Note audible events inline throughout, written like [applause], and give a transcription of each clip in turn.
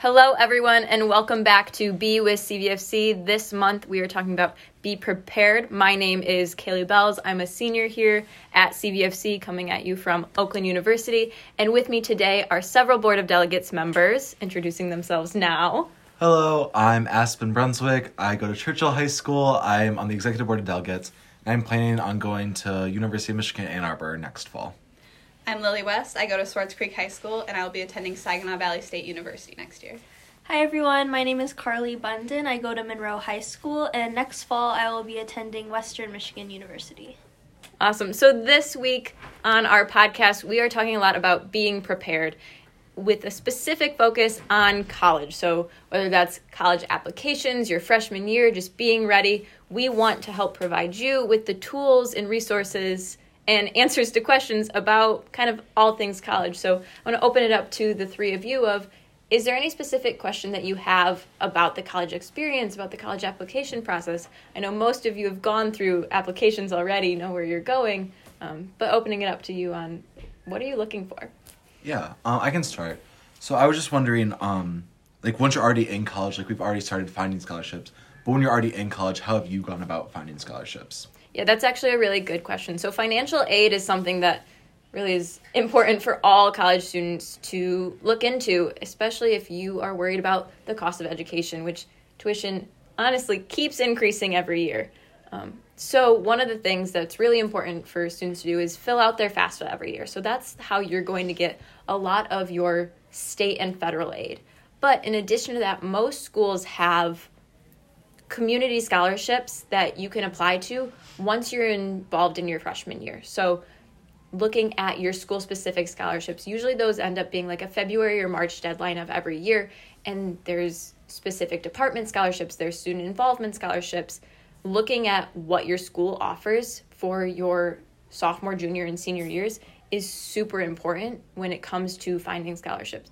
Hello, everyone, and welcome back to Be with CVFC. This month we are talking about Be Prepared. My name is Kaylee Bells. I'm a senior here at CVFC, coming at you from Oakland University. And with me today are several Board of Delegates members, introducing themselves now. Hello, I'm Aspen Brunswick. I go to Churchill High School. I'm on the executive board of delegates, and I'm planning on going to University of Michigan Ann Arbor next fall. I'm Lily West. I go to Swartz Creek High School, and I will be attending Saginaw Valley State University next year. Hi everyone, my name is Carly Bunden. I go to Monroe High School, and next fall I will be attending Western Michigan University. Awesome. So, this week on our podcast, we are talking a lot about being prepared with a specific focus on college. So, whether that's college applications, your freshman year, just being ready, we want to help provide you with the tools and resources and answers to questions about kind of all things college. So I want to open it up to the three of you of is there any specific question that you have about the college experience, about the college application process? I know most of you have gone through applications already, know where you're going, um, but opening it up to you on what are you looking for? Yeah, uh, I can start. So I was just wondering, um, like once you're already in college, like we've already started finding scholarships, but when you're already in college, how have you gone about finding scholarships? Yeah, that's actually a really good question. So, financial aid is something that really is important for all college students to look into, especially if you are worried about the cost of education, which tuition honestly keeps increasing every year. Um, so, one of the things that's really important for students to do is fill out their FAFSA every year. So, that's how you're going to get a lot of your state and federal aid. But in addition to that, most schools have community scholarships that you can apply to once you're involved in your freshman year. So, looking at your school specific scholarships, usually those end up being like a February or March deadline of every year. And there's specific department scholarships, there's student involvement scholarships. Looking at what your school offers for your sophomore, junior, and senior years is super important when it comes to finding scholarships.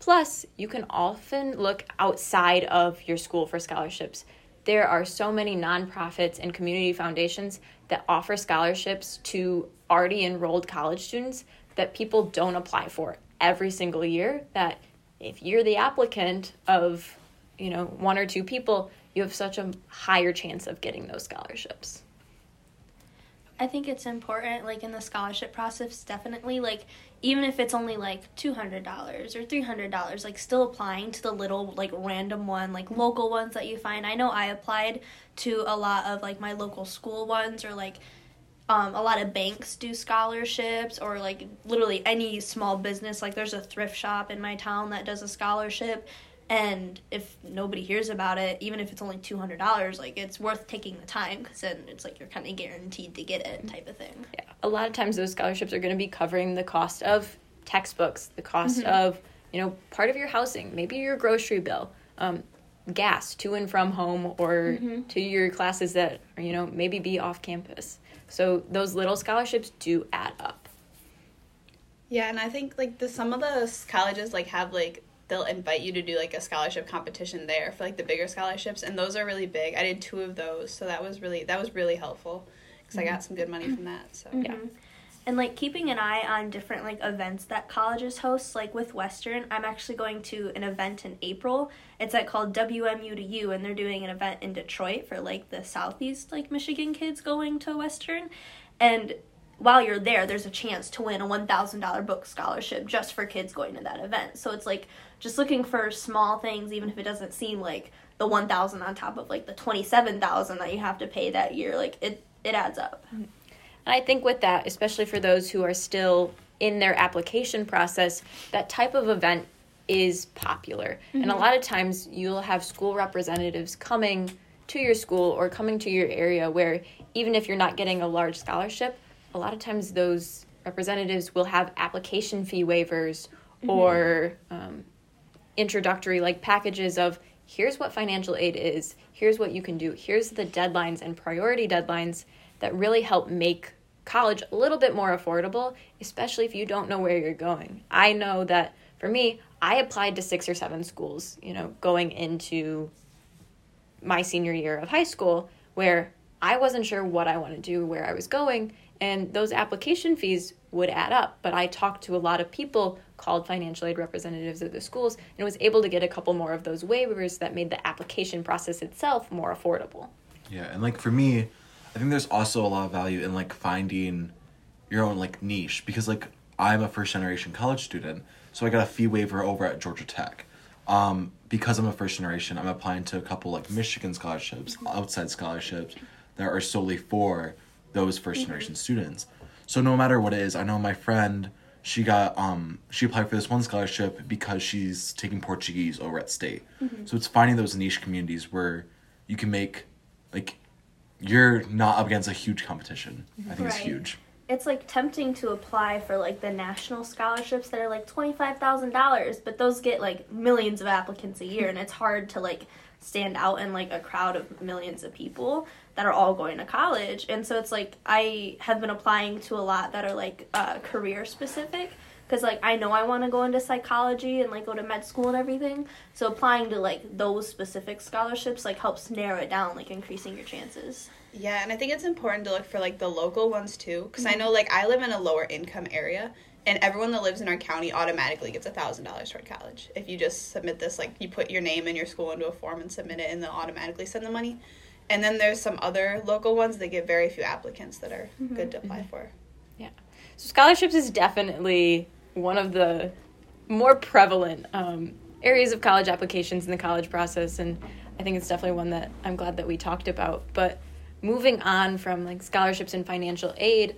Plus, you can often look outside of your school for scholarships there are so many nonprofits and community foundations that offer scholarships to already enrolled college students that people don't apply for every single year that if you're the applicant of you know one or two people you have such a higher chance of getting those scholarships I think it's important, like in the scholarship process, definitely, like even if it's only like two hundred dollars or three hundred dollars, like still applying to the little like random one, like local ones that you find. I know I applied to a lot of like my local school ones or like um, a lot of banks do scholarships or like literally any small business like there's a thrift shop in my town that does a scholarship and if nobody hears about it even if it's only $200 like it's worth taking the time because then it's like you're kind of guaranteed to get it type of thing yeah a lot of times those scholarships are going to be covering the cost of textbooks the cost mm-hmm. of you know part of your housing maybe your grocery bill um, gas to and from home or mm-hmm. to your classes that are, you know maybe be off campus so those little scholarships do add up yeah and i think like the some of the colleges like have like they'll invite you to do like a scholarship competition there for like the bigger scholarships and those are really big i did two of those so that was really that was really helpful because mm-hmm. i got some good money from that so mm-hmm. yeah and like keeping an eye on different like events that colleges host like with western i'm actually going to an event in april it's like called wmu to you and they're doing an event in detroit for like the southeast like michigan kids going to western and while you're there, there's a chance to win a $1,000 book scholarship just for kids going to that event. So it's like just looking for small things, even if it doesn't seem like the 1,000 on top of like the 27,000 that you have to pay that year. Like it, it adds up. And I think with that, especially for those who are still in their application process, that type of event is popular. Mm-hmm. And a mm-hmm. lot of times you'll have school representatives coming to your school or coming to your area where even if you're not getting a large scholarship, a lot of times those representatives will have application fee waivers mm-hmm. or um, introductory like packages of here's what financial aid is, here's what you can do, here's the deadlines and priority deadlines that really help make college a little bit more affordable, especially if you don't know where you're going. I know that for me, I applied to six or seven schools, you know, going into my senior year of high school where I wasn't sure what I wanted to do, where I was going, And those application fees would add up. But I talked to a lot of people called financial aid representatives of the schools and was able to get a couple more of those waivers that made the application process itself more affordable. Yeah, and like for me, I think there's also a lot of value in like finding your own like niche because like I'm a first generation college student, so I got a fee waiver over at Georgia Tech. Um, because I'm a first generation, I'm applying to a couple like Michigan scholarships, outside scholarships that are solely for those 1st generation students. So no matter what it is, I know my friend she got um she applied for this one scholarship because she's taking Portuguese over at state. So it's finding those niche communities where you can make like you're not up against a huge competition. I think it's huge. it's like tempting to apply for like the national scholarships that are like $25,000 but those get like millions of applicants a year and it's hard to like stand out in like a crowd of millions of people that are all going to college and so it's like I have been applying to a lot that are like uh, career specific because like I know I want to go into psychology and like go to med school and everything so applying to like those specific scholarships like helps narrow it down like increasing your chances Yeah, and I think it's important to look for like the local ones too, because I know like I live in a lower income area, and everyone that lives in our county automatically gets a thousand dollars toward college if you just submit this. Like you put your name and your school into a form and submit it, and they'll automatically send the money. And then there's some other local ones that get very few applicants that are good to apply for. Yeah. So scholarships is definitely one of the more prevalent um, areas of college applications in the college process, and I think it's definitely one that I'm glad that we talked about. But moving on from like scholarships and financial aid,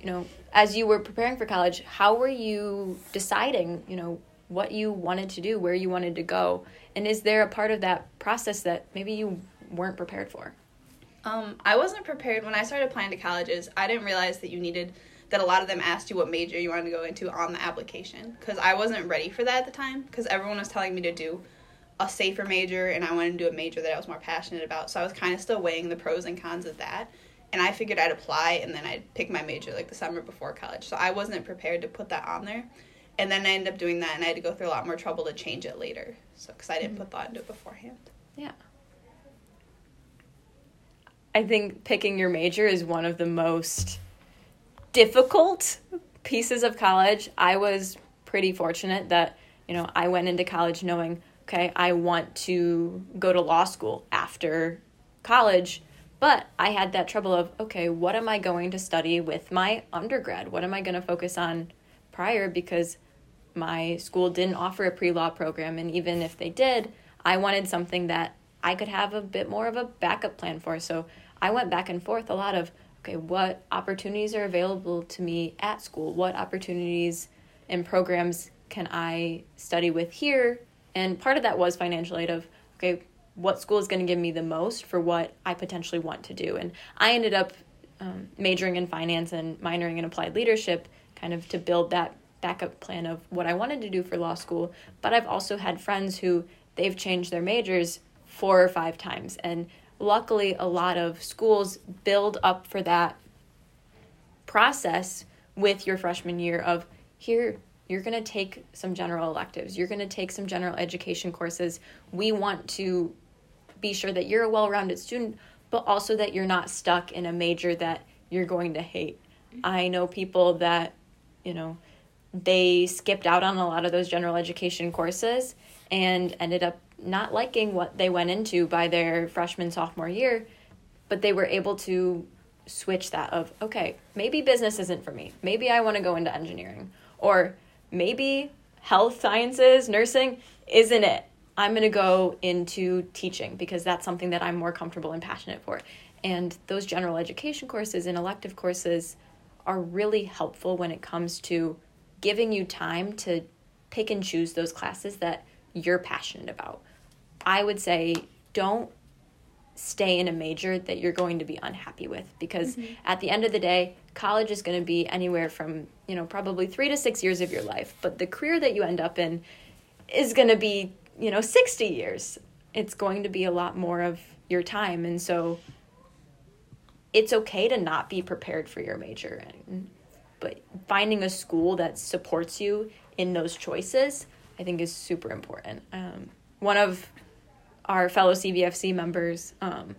you know, as you were preparing for college, how were you deciding, you know, what you wanted to do, where you wanted to go, and is there a part of that process that maybe you weren't prepared for? Um, I wasn't prepared when I started applying to colleges. I didn't realize that you needed that a lot of them asked you what major you wanted to go into on the application because I wasn't ready for that at the time because everyone was telling me to do a safer major and I wanted to do a major that I was more passionate about. So I was kind of still weighing the pros and cons of that. And I figured I'd apply and then I'd pick my major like the summer before college. So I wasn't prepared to put that on there. And then I ended up doing that and I had to go through a lot more trouble to change it later. So because I didn't put thought into it beforehand. Yeah. I think picking your major is one of the most difficult pieces of college. I was pretty fortunate that, you know, I went into college knowing, okay, I want to go to law school after college. But I had that trouble of, okay, what am I going to study with my undergrad? What am I going to focus on prior? Because my school didn't offer a pre law program. And even if they did, I wanted something that I could have a bit more of a backup plan for. So I went back and forth a lot of, okay, what opportunities are available to me at school? What opportunities and programs can I study with here? And part of that was financial aid of, okay, what school is going to give me the most for what I potentially want to do. And I ended up um, majoring in finance and minoring in applied leadership, kind of to build that backup plan of what I wanted to do for law school. But I've also had friends who they've changed their majors four or five times. And luckily, a lot of schools build up for that process with your freshman year of here you're going to take some general electives. You're going to take some general education courses. We want to be sure that you're a well-rounded student but also that you're not stuck in a major that you're going to hate. I know people that you know they skipped out on a lot of those general education courses and ended up not liking what they went into by their freshman sophomore year but they were able to switch that of okay maybe business isn't for me. Maybe i want to go into engineering. Or maybe health sciences nursing isn't it. I'm going to go into teaching because that's something that i'm more comfortable and passionate for. And those general education courses and elective courses are really helpful when it comes to giving you time to pick and choose those classes that you're passionate about i would say don't stay in a major that you're going to be unhappy with because at the end of the day college is going to be anywhere from you know probably three to six years of your life. But the career that you end up in is going to be you know 60 years. It's going to be a lot more of your time. And so it's okay to not be prepared for your major. And, but finding a school that supports you in those choices i think is super important. Um, one of our fellow CVFC members um,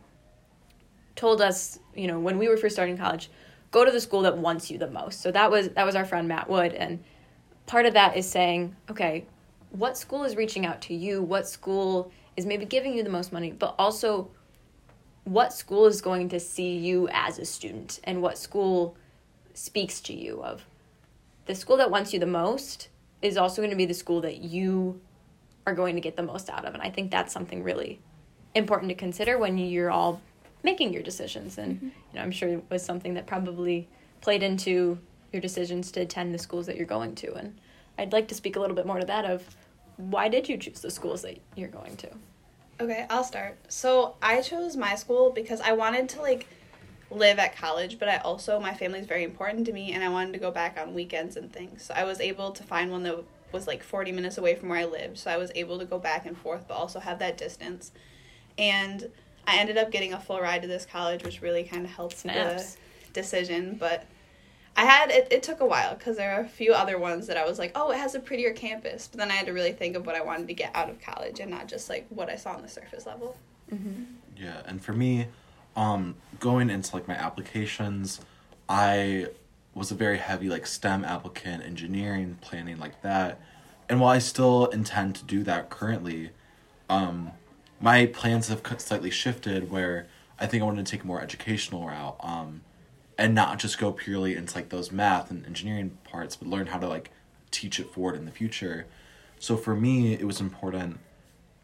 told us, you know, when we were first starting college, go to the school that wants you the most. So that was that was our friend Matt Wood and part of that is saying, okay, what school is reaching out to you? What school is maybe giving you the most money, but also what school is going to see you as a student and what school speaks to you of the school that wants you the most is also going to be the school that you are going to get the most out of. And i think that's something really important to consider when you're all making your decisions. And mm-hmm. you know i'm sure it was something that probably played into your decisions to attend the schools that you're going to. And i'd like to speak a little bit more to that of why did you choose the schools that you're going to? Okay i'll start. So i chose my school because i wanted to like live at college, but I also my family is very important to me and I wanted to go back on weekends and things. So I was able to find one that was like 40 minutes away from where I lived. So I was able to go back and forth but also have that distance. And I ended up getting a full ride to this college, which really kind of helped Snaps. the decision, but I had it, it took a while because there are a few other ones that I was like, oh, it has a prettier campus. But then I had to really think of what I wanted to get out of college and not just like what I saw on the surface level. Mm-hmm. Yeah, and for me, um, going into like my applications, I was a very heavy like STEM applicant, engineering, planning like that. And while I still intend to do that currently, um, my plans have slightly shifted where I think I want to take a more educational route, um, and not just go purely into like those math and engineering parts, but learn how to like teach it forward in the future. So for me, it was important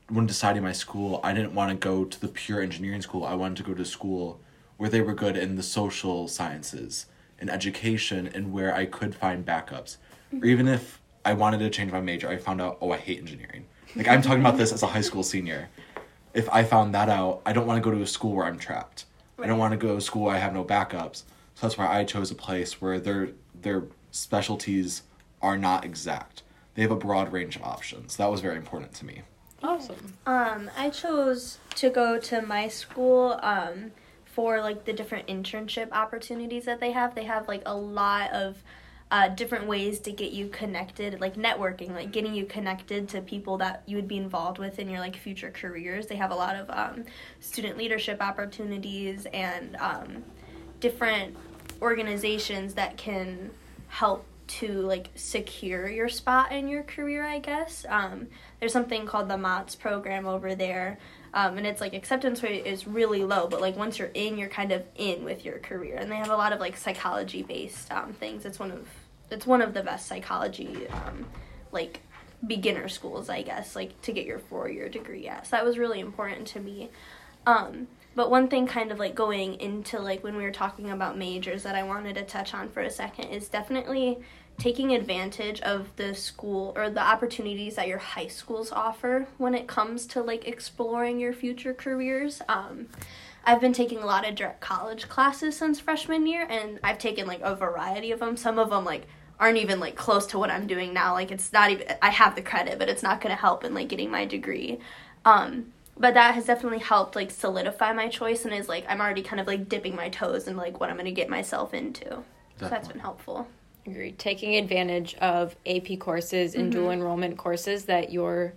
when deciding my school, I didn't want to go to the pure engineering school. I wanted to go to school where they were good in the social sciences and education and where I could find backups. Mm-hmm. Or even if I wanted to change my major, I found out, oh, I hate engineering. Like, I'm talking about this as a high school senior. If I found that out, I don't want to go to a school where I'm trapped. Right. I don't want to go to a school where I have no backups. So that's why I chose a place where their their specialties are not exact. They have a broad range of options. That was very important to me. Awesome. Um, I chose to go to my school um, for like the different internship opportunities that they have. They have like a lot of uh, different ways to get you connected, like networking, like getting you connected to people that you would be involved with in your like future careers. They have a lot of um, student leadership opportunities and um, different organizations that can help to like secure your spot in your career i guess um, there's something called the mots program over there um, and it's like acceptance rate is really low but like once you're in you're kind of in with your career. And they have a lot of like psychology based um, things. It's one of it's one of the best psychology um, like beginner schools i guess like to get your four year degree at. So that was really important to me. Um, but one thing kind of like going into like when we were talking about majors that I wanted to touch on for a second is definitely taking advantage of the school or the opportunities that your high schools offer when it comes to like exploring your future careers. Um, I've been taking a lot of direct college classes since freshman year, and I've taken like a variety of them. Some of them like aren't even like close to what I'm doing now. Like it's not even I have the credit, but it's not going to help in like getting my degree. Um, but that has definitely helped like solidify my choice and is like I'm already kind of like dipping my toes in like what I'm going to get myself into. Definitely. So that's been helpful. Agreed. Taking advantage of AP courses and mm-hmm. dual enrollment courses that your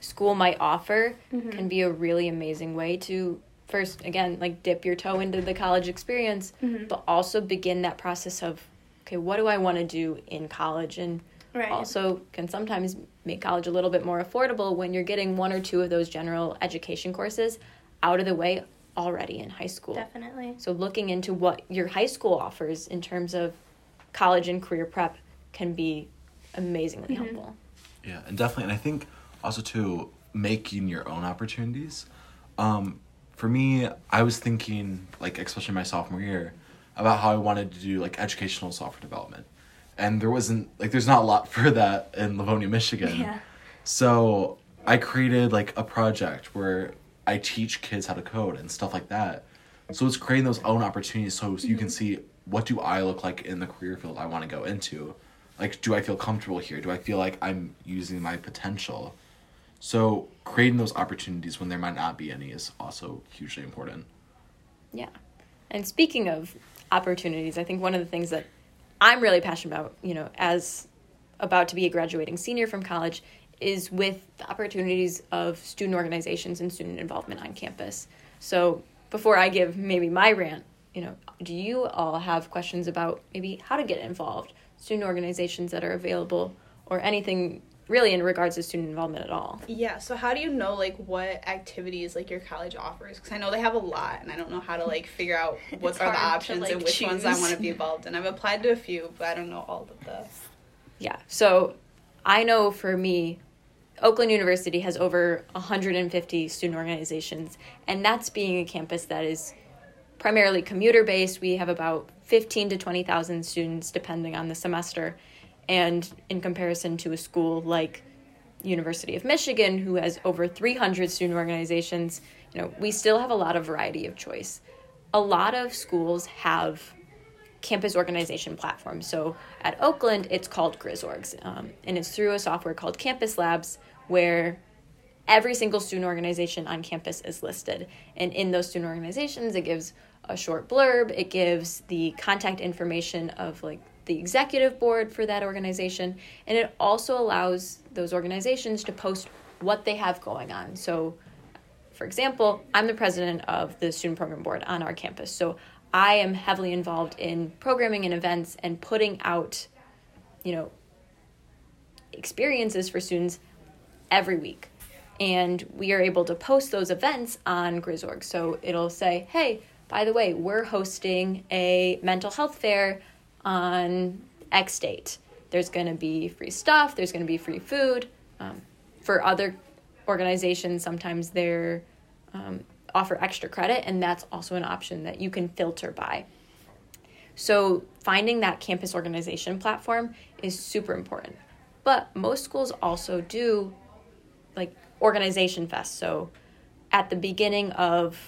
school might offer mm-hmm. can be a really amazing way to first again like dip your toe into the college experience mm-hmm. but also begin that process of okay what do i want to do in college and right. also can sometimes make college a little bit more affordable when you're getting one or two of those general education courses out of the way already in high school. Definitely. So looking into what your high school offers in terms of college and career prep can be amazingly mm-hmm. helpful. Yeah, and definitely and I think also too making your own opportunities. Um, for me, I was thinking like especially my sophomore year about how I wanted to do like educational software development and there wasn't like there's not a lot [laughs] for that in Livonia, Michigan. Yeah. So I created like a project where I teach kids how to code and stuff like that. So it's creating those own opportunities so, so you can mm-hmm. see what do I look like in the career field I want to go into. Like do I feel comfortable here? Do I feel like I'm using my potential? So creating those opportunities when there might not be any is also hugely important. Yeah. And speaking of opportunities, I think one of the things that I'm really passionate about, you know, as about to be a graduating senior from college, is with the opportunities of student organizations and student involvement on campus. So before I give maybe my rant you know, do you all have questions about maybe how to get involved, student organizations that are available, or anything really in regards to student involvement at all? Yeah, so how do you know like what activities like your college offers? Because I know they have a lot, and I don't know how to like [laughs] figure out what are the options like, and which ones I want to be involved in. I've applied to a few, but I don't know all of the. Yeah. So I know for me, Oakland University has over 150 student organizations, and that's being a campus that is primarily commuter based. We have about 15 to 20,000 students depending on the semester. And in comparison to a school like University of Michigan, who has over 300 student organizations, you know, we still have a lot of variety of choice. A lot of schools have campus organization platforms. So at Oakland, it's called GrizzOrgs, um, and it's through a software called Campus Labs, where every single student organization on campus is listed. And in those student organizations, it gives a short blurb, it gives the contact information of like the executive board for that organization, and it also allows those organizations to post what they have going on. So for example, I'm the president of the student program board on our campus. So I am heavily involved in programming and events and putting out, you know, experiences for students every week. And we are able to post those events on GrizzOrg. So it'll say, hey, by the way, we're hosting a mental health fair on X date. There's going to be free stuff, there's going to be free food. Um, for other organizations, sometimes they're um, offer extra credit, and that's also an option that you can filter by. So, finding that campus organization platform is super important. But most schools also do like organization fest. So, at the beginning of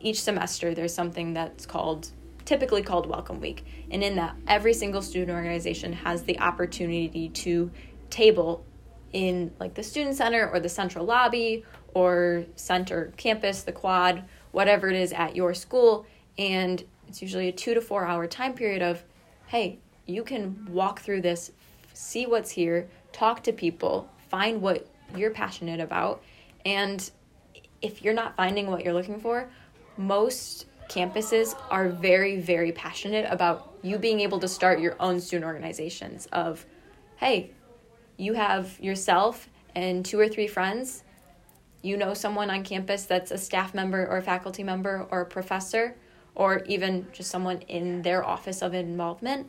each semester, there's something that's called typically called Welcome Week. And in that, every single student organization has the opportunity to table in like the student center or the central lobby or center campus, the quad, whatever it is at your school. And it's usually a two to four hour time period of, hey, you can walk through this, see what's here, talk to people, find what you're passionate about. And if you're not finding what you're looking for, most campuses are very, very passionate about you being able to start your own student organizations of, hey, you have yourself and two or three friends. You know someone on campus that's a staff member or a faculty member or a professor or even just someone in their office of involvement.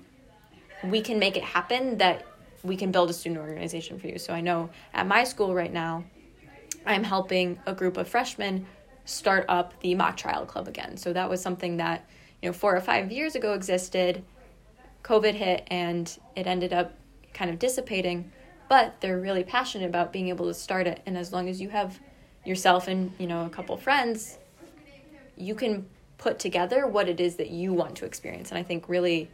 We can make it happen that we can build a student organization for you. So I know at my school right now, I'm helping a group of freshmen start up the mock trial club again. So that was something that, you know, four or five years ago existed. COVID hit and it ended up kind of dissipating, but they're really passionate about being able to start it. And as long as you have yourself and, you know, a couple friends, you can put together what it is that you want to experience. And I think really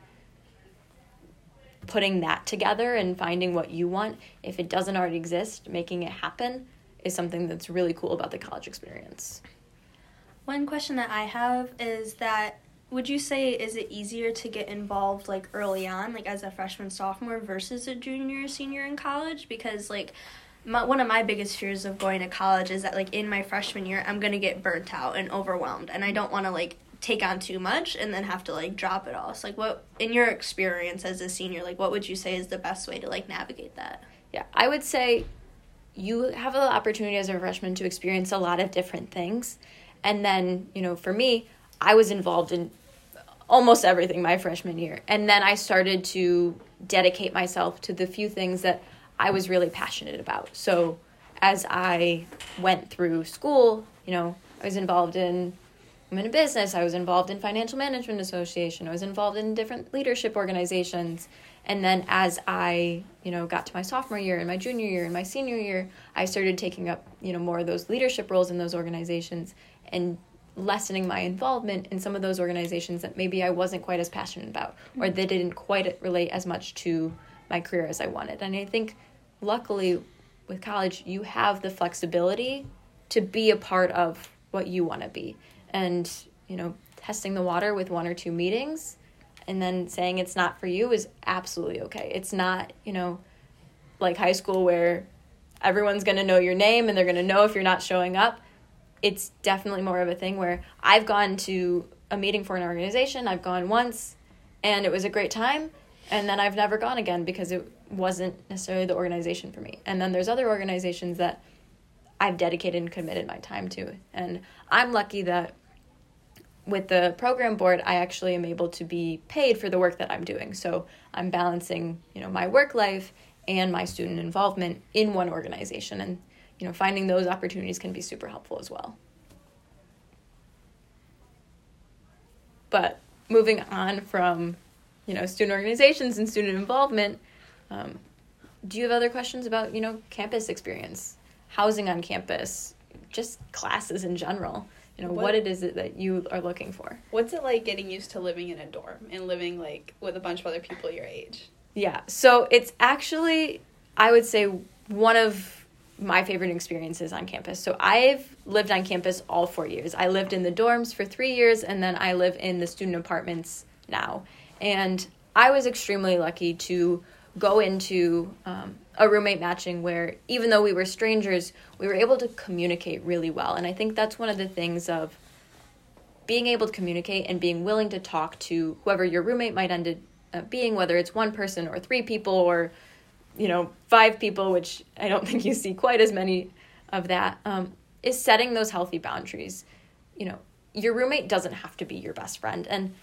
putting that together and finding what you want, if it doesn't already exist, making it happen is something that's really cool about the college experience. One question that I have is that would you say is it easier to get involved like early on, like as a freshman sophomore versus a junior or senior in college? Because like my, one of my biggest fears of going to college is that like in my freshman year I'm gonna get burnt out and overwhelmed, and I don't want to like take on too much and then have to like drop it all. So like what in your experience as a senior, like what would you say is the best way to like navigate that? Yeah, I would say you have the opportunity as a freshman to experience a lot of different things. And then, you know, for me, I was involved in almost everything my freshman year. And then I started to dedicate myself to the few things that I was really passionate about. So as I went through school, you know, I was involved in women in business, I was involved in financial management association, I was involved in different leadership organizations. And then as I, you know, got to my sophomore year and my junior year and my senior year, I started taking up, you know, more of those leadership roles in those organizations and lessening my involvement in some of those organizations that maybe I wasn't quite as passionate about or mm-hmm. they didn't quite relate as much to my career as I wanted. And I think luckily with college you have the flexibility to be a part of what you want to be. And, you know, testing the water with one or two meetings and then saying it's not for you is absolutely okay. It's not, you know, like high school where everyone's going to know your name and they're going to know if you're not showing up. It's definitely more of a thing where I've gone to a meeting for an organization. I've gone once and it was a great time. And then I've never gone again because it wasn't necessarily the organization for me. And then there's other organizations that I've dedicated and committed my time to. And I'm lucky that with the program board, I actually am able to be paid for the work that I'm doing. So I'm balancing, you know, my work life and my student involvement in one organization. And, you know, finding those opportunities can be super helpful as well. But moving on from, you know, student organizations and student involvement, um, do you have other questions about, you know, campus experience, housing on campus, just classes in general? You know, what, what it is it that you are looking for? What's it like getting used to living in a dorm and living like with a bunch of other people your age? Yeah. So it's actually I would say one of my favorite experiences on campus. So I've lived on campus all four years. I lived in the dorms for three years, and then I live in the student apartments now. And I was extremely lucky to go into um, a roommate matching where even though we were strangers, we were able to communicate really well. And I think that's one of the things of being able to communicate and being willing to talk to whoever your roommate might end up being, whether it's one person or three people or you know, five people, which I don't [laughs] think you see quite as many of that, um, is setting those healthy boundaries. You know, your roommate doesn't have to be your best friend. And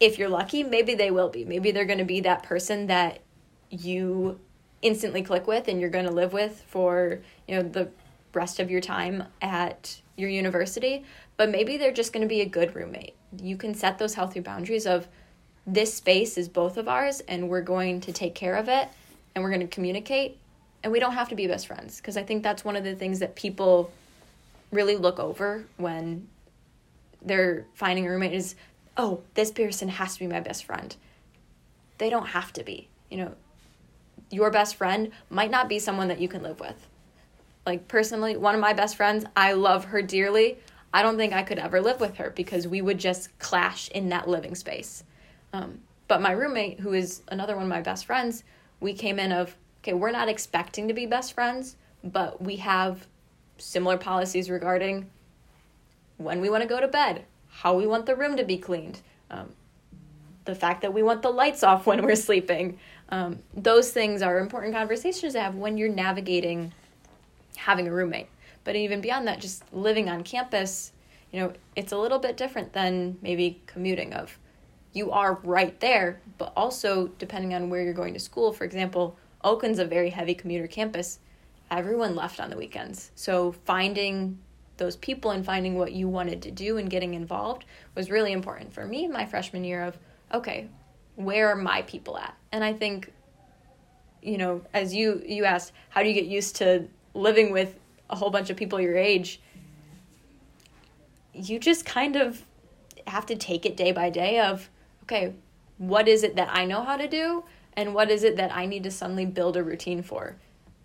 if you're lucky, maybe they will be. Maybe they're going to be that person that you instantly click with and you're going to live with for, you know, the rest of your time at your university. But maybe they're just going to be a good roommate. You can set those healthy boundaries of this space is both of ours and we're going to take care of it and we're going to communicate and we don't have to be best friends because I think that's one of the things that people really look over when they're finding a roommate is oh this person has to be my best friend they don't have to be you know your best friend might not be someone that you can live with. Like personally one of my best friends i love her dearly. I don't think i could ever live with her because we would just clash in that living space. Um, but my roommate who is another one of my best friends we came in of okay we're not expecting to be best friends but we have similar policies regarding when we want to go to bed how we want the room to be cleaned um, the fact that we want the lights off [laughs] when we're sleeping um, those things are important conversations to have when you're navigating having a roommate but even beyond that just living on campus you know it's a little bit different than maybe commuting of you are right there, but also depending on where you're going to school. For example, Oakland's a very heavy commuter campus. Everyone left on the weekends. So finding those people and finding what you wanted to do and getting involved was really important for me my freshman year of okay, where are my people at? And I think you know, as you you asked, how do you get used to living with a whole bunch of people your age? You just kind of have to take it day by day of okay, what is it that I know how to do? And what is it that I need to suddenly build a routine for?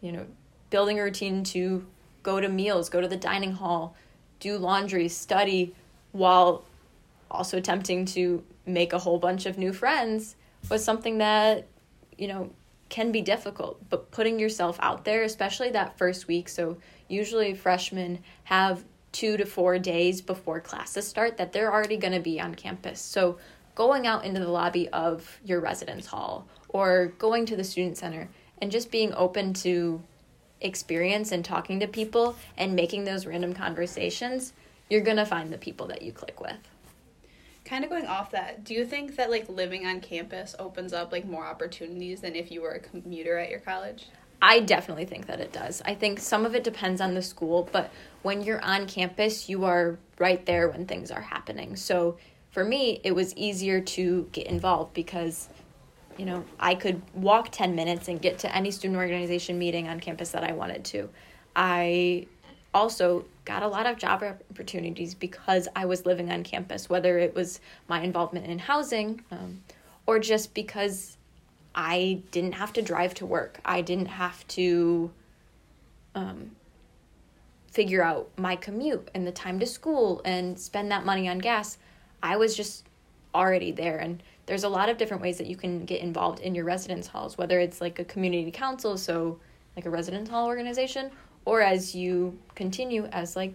You know, building a routine to go to meals, go to the dining hall, do laundry, study, while also attempting to make a whole bunch of new friends was something that, you know, can be difficult. But putting yourself out there, especially that first week, so usually freshmen have two to four days before classes start that they're already going to be on campus. So going out into the lobby of your residence hall or going to the student center and just being open to experience and talking to people and making those random conversations, you're going to find the people that you click with. Kind of going off that, do you think that like living on campus opens up like more opportunities than if you were a commuter at your college? I definitely think that it does. I think some of it depends on the school, but when you're on campus, you are right there when things are happening. So for me, it was easier to get involved because, you know, I could walk 10 minutes and get to any student organization meeting on campus that I wanted to. I also got a lot of job opportunities because I was living on campus, whether it was my involvement in housing um, or just because I didn't have to drive to work. I didn't have to um, figure out my commute and the time to school and spend that money on gas. I was just already there. And there's a lot of different ways that you can get involved in your residence halls, whether it's like a community council, so like a residence hall organization, or as you continue as like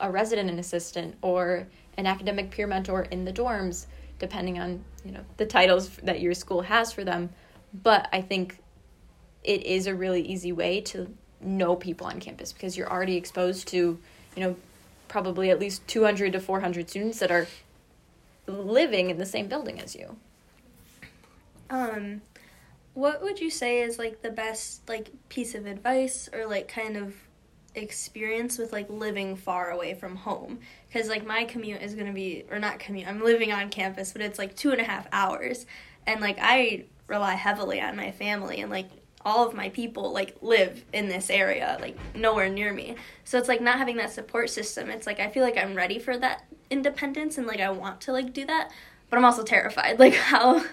a resident and assistant or an academic peer mentor in the dorms, depending on you know the titles that your school has for them. But I think it is a really easy way to know people on campus because you're already exposed to, you know, probably at least 200 to 400 students that are living in the same building as you. Um, what would you say is like the best like piece of advice or like kind of experience with like living far away from home? Because like my commute is gonna be or not commute. I'm living on campus, but it's like two and a half hours, and like I rely heavily on my family and like all of my people like live in this area like nowhere near me so it's like not having that support system it's like i feel like i'm ready for that independence and like i want to like do that but i'm also terrified [laughs] like how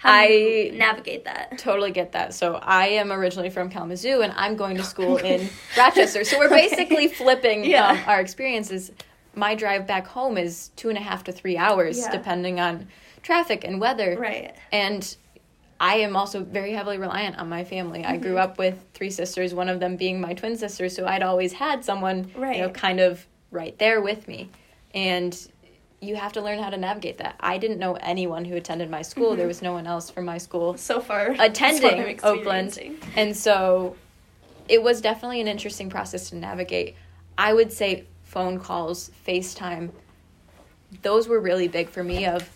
how I- navigate that Totally get that. So I am originally from Kalamazoo, and I'm going to school in Rochester. So we're [laughs] basically flipping Yeah. um, our experiences. My drive back home is two and a half to three hours, Yeah. depending on traffic and weather. right And I am also very heavily reliant on my family. I Mm-hmm. grew up with three sisters, one of them being my twin sister, so I'd always had someone, you know, Right. kind of right there with me. And you have to learn how to navigate that. I didn't know anyone who attended my school. Mm-hmm. There was no one else from my school so far [laughs] that's what I'm attending Oakland. And so it was definitely an interesting process to navigate. I would say phone calls, FaceTime, those were really big for me of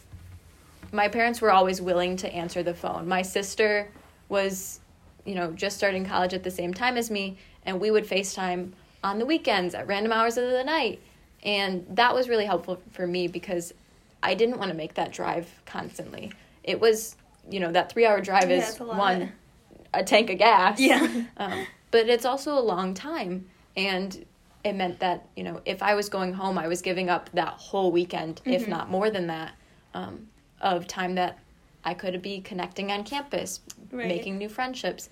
my parents were always willing to answer the phone. My sister was, you know, just starting college at the same time as me, and we would FaceTime on the weekends at random hours of the night. And that was really helpful for me because I didn't want to make that drive constantly. It was, you know, that three hour drive Yeah, is one, a tank of gas. Yeah. [laughs] Um, but it's also a long time. And it meant that, you know, if I was going home, I was giving up that whole weekend, Mm-hmm. if not more than that, um, of time that I could be connecting on campus, Right. making new friendships.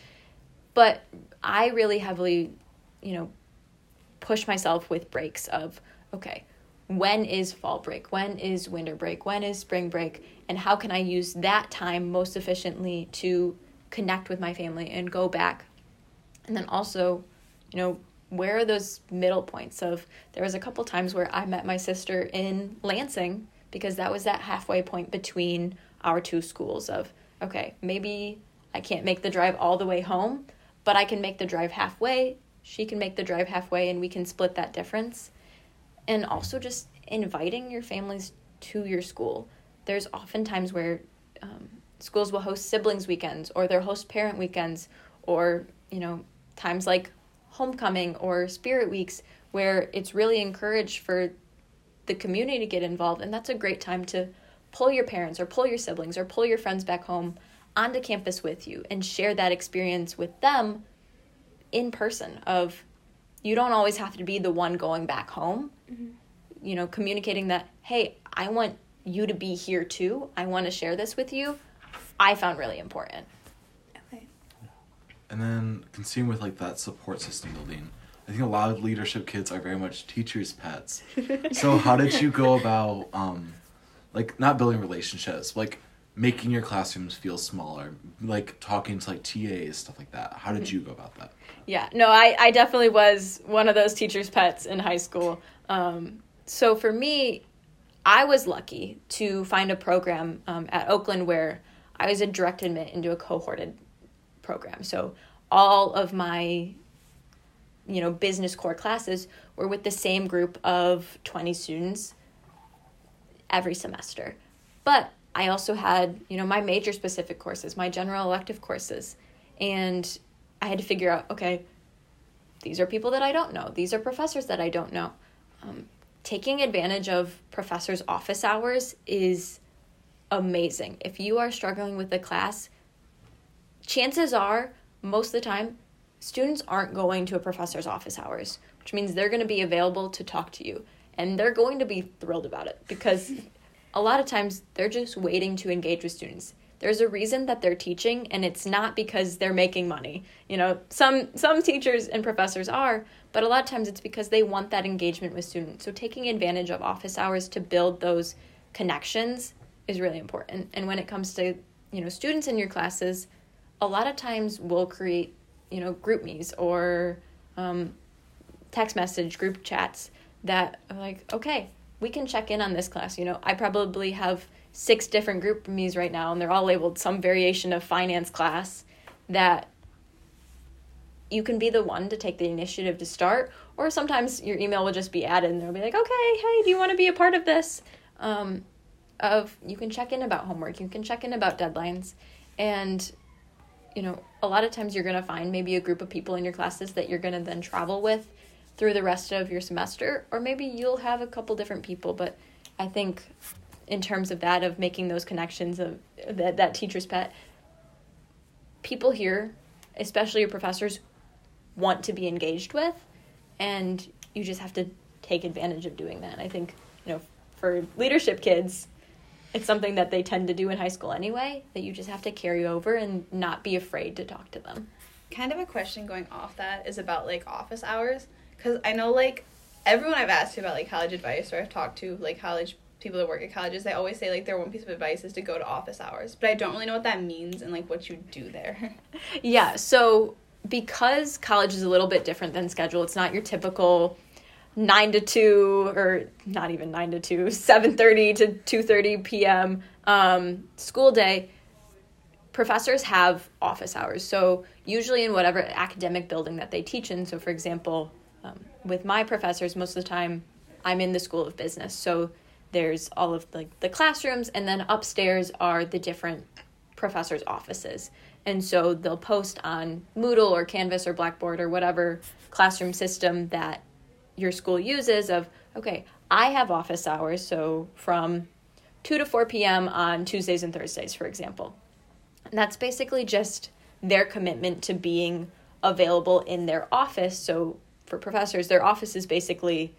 But I really heavily, you know, push myself with breaks of, okay, when is fall break? When is winter break? When is spring break? And how can I use that time most efficiently to connect with my family and go back? And then also, you know, where are those middle points of there was a couple times where I met my sister in Lansing because that was that halfway point between our two schools of okay, maybe I can't make the drive all the way home, but I can make the drive halfway. She can make the drive halfway and we can split that difference. And also just inviting your families to your school. There's often times where um, schools will host siblings weekends or they'll host parent weekends or, you know, times like homecoming or spirit weeks where it's really encouraged for the community to get involved and that's a great time to pull your parents or pull your siblings or pull your friends back home onto campus with you and share that experience with them in person of you don't always have to be the one going back home you know communicating that hey i want you to be here too i want to share this with you i found really important Okay. And then continuing with like that support system building, I think a lot of leadership kids are very much teachers' pets. [laughs] so how did you go about um, like not building relationships, like making your classrooms feel smaller, like talking to like TAs stuff like that? How did you go about that? Yeah, no, I, I definitely was one of those teachers' pets in high school. Um, so for me, I was lucky to find a program um, at Oakland where I was a direct admit into a cohorted program. So all of my, you know, business core classes were with the same group of 20 students every semester. But I also had, you know, my major specific courses, my general elective courses. And I had to figure out, okay, these are people that I don't know. These are professors that I don't know. Um, taking advantage of professors' office hours is amazing. If you are struggling with the class, chances are, most of the time, students aren't going to a professor's office hours, which means they're going to be available to talk to you. And they're going to be thrilled about it because [laughs] a lot of times they're just waiting to engage with students. There's a reason that they're teaching and it's not because they're making money. You know, some some teachers and professors are, but a lot of times it's because they want that engagement with students. So taking advantage of office hours to build those connections is really important. And when it comes to, you know, students in your classes, a lot of times we'll create, you know, GroupMe's or um, text message group chats that are like, okay, we can check in on this class. You know, I probably have six different GroupMe's right now, and they're all labeled some variation of finance class that you can be the one to take the initiative to start, or sometimes your email will just be added and they'll be like, okay, hey, do you want to be a part of this? Um, of you can check in about homework, you can check in about deadlines, and you know, a lot of times you're going to find maybe a group of people in your classes that you're going to then travel with through the rest of your semester, or maybe you'll have a couple different people. But I think, in terms of that, of making those connections of that, that teacher's pet, people here, especially your professors, want to be engaged with, and you just have to take advantage of doing that. I think, you know, for leadership kids, it's something that they tend to do in high school anyway that you just have to carry over and not be afraid to talk to them kind of a question going off that is about like office hours because i know like everyone i've asked about like college advice or i've talked to like college people that work at colleges they always say like their one piece of advice is to go to office hours. But i don't really know what that means and like what you do there. [laughs] Yeah so because college is a little bit different than schedule it's not your typical 9 to 2 or not even 9 to 2 [laughs] 7.30 to 2.30 p.m um, school day professors have office hours. So usually in whatever academic building that they teach in so for example um, with my professors most of the time i'm in the school of business. So there's all of the, the classrooms and then upstairs are the different professors offices. And so they'll post on moodle or canvas or blackboard or whatever classroom system that your school uses of okay i have office hours so from 2 to 4 p.m on tuesdays and thursdays for example. And that's basically just their commitment to being available in their office. So for professors their office is basically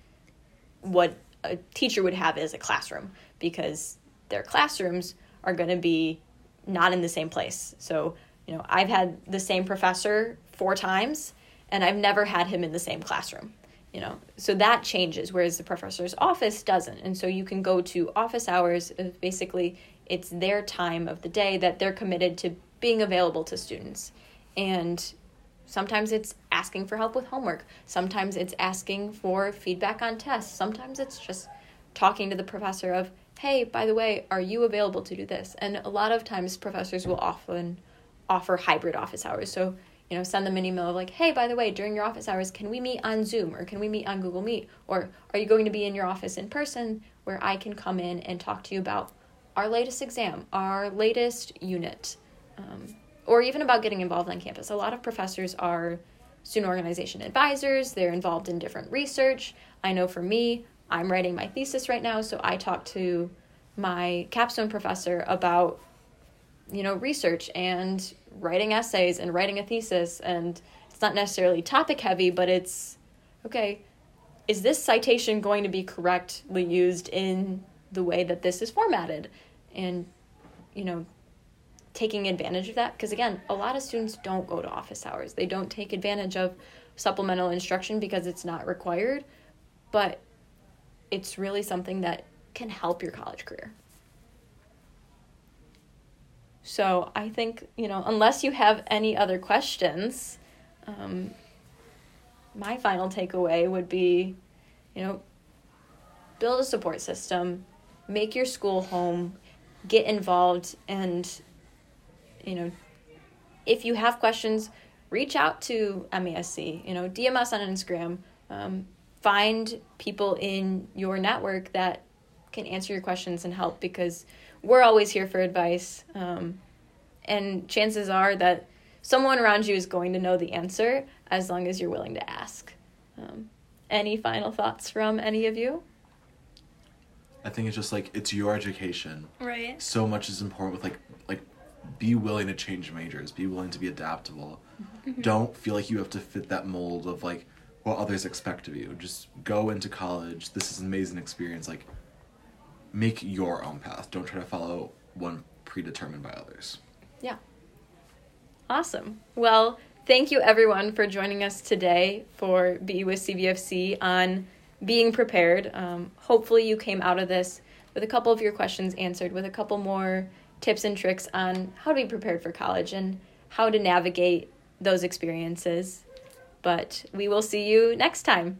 what a teacher would have as a classroom because their classrooms are going to be not in the same place. So you know i've had the same professor four times and i've never had him in the same classroom you know? So that changes whereas the professor's office doesn't. And so you can go to office hours basically it's their time of the day that they're committed to being available to students. And sometimes it's asking for help with homework. Sometimes it's asking for feedback on tests. Sometimes it's just talking to the professor of hey by the way are you available to do this? And a lot of times professors will often offer hybrid office hours. So you know, send them an email of like, hey, by the way, during your office hours, can we meet on Zoom or can we meet on Google Meet? Or are you going to be in your office in person where I can come in and talk to you about our latest exam, our latest unit, um, or even about getting involved on campus? A lot of professors are student organization advisors, they're involved in different research. I know for me, I'm writing my thesis right now, so I talk to my capstone professor about you know research and writing essays and writing a thesis and it's not necessarily topic heavy but it's okay is this citation going to be correctly used in the way that this is formatted and you know taking advantage of that because again a lot of students don't go to office hours. They don't take advantage of supplemental instruction because it's not required but it's really something that can help your college career. So I think, you know, unless you have any other questions, um, my final takeaway would be, you know, build a support system, make your school home, get involved, and, you know, if you have questions, reach out to MASC, you know, DM us on Instagram. Um, find people in your network that can answer your questions and help because we're always here for advice. Um, and chances are that someone around you is going to know the answer as long as you're willing to ask. Um, any final thoughts from any of you? I think it's just like it's your education. Right. So much is important with like like be willing to change majors, be willing to be adaptable. Mm-hmm. Don't feel like you have to fit that mold of like what others expect of you. Just go into college. This is an amazing experience. Like make your own path. Don't try to follow one predetermined by others. Yeah. Awesome. Well, thank you everyone for joining us today for Be with CVFC on being prepared. Um, hopefully, you came out of this with a couple of your questions answered, with a couple more tips and tricks on how to be prepared for college and how to navigate those experiences. But we will see you next time.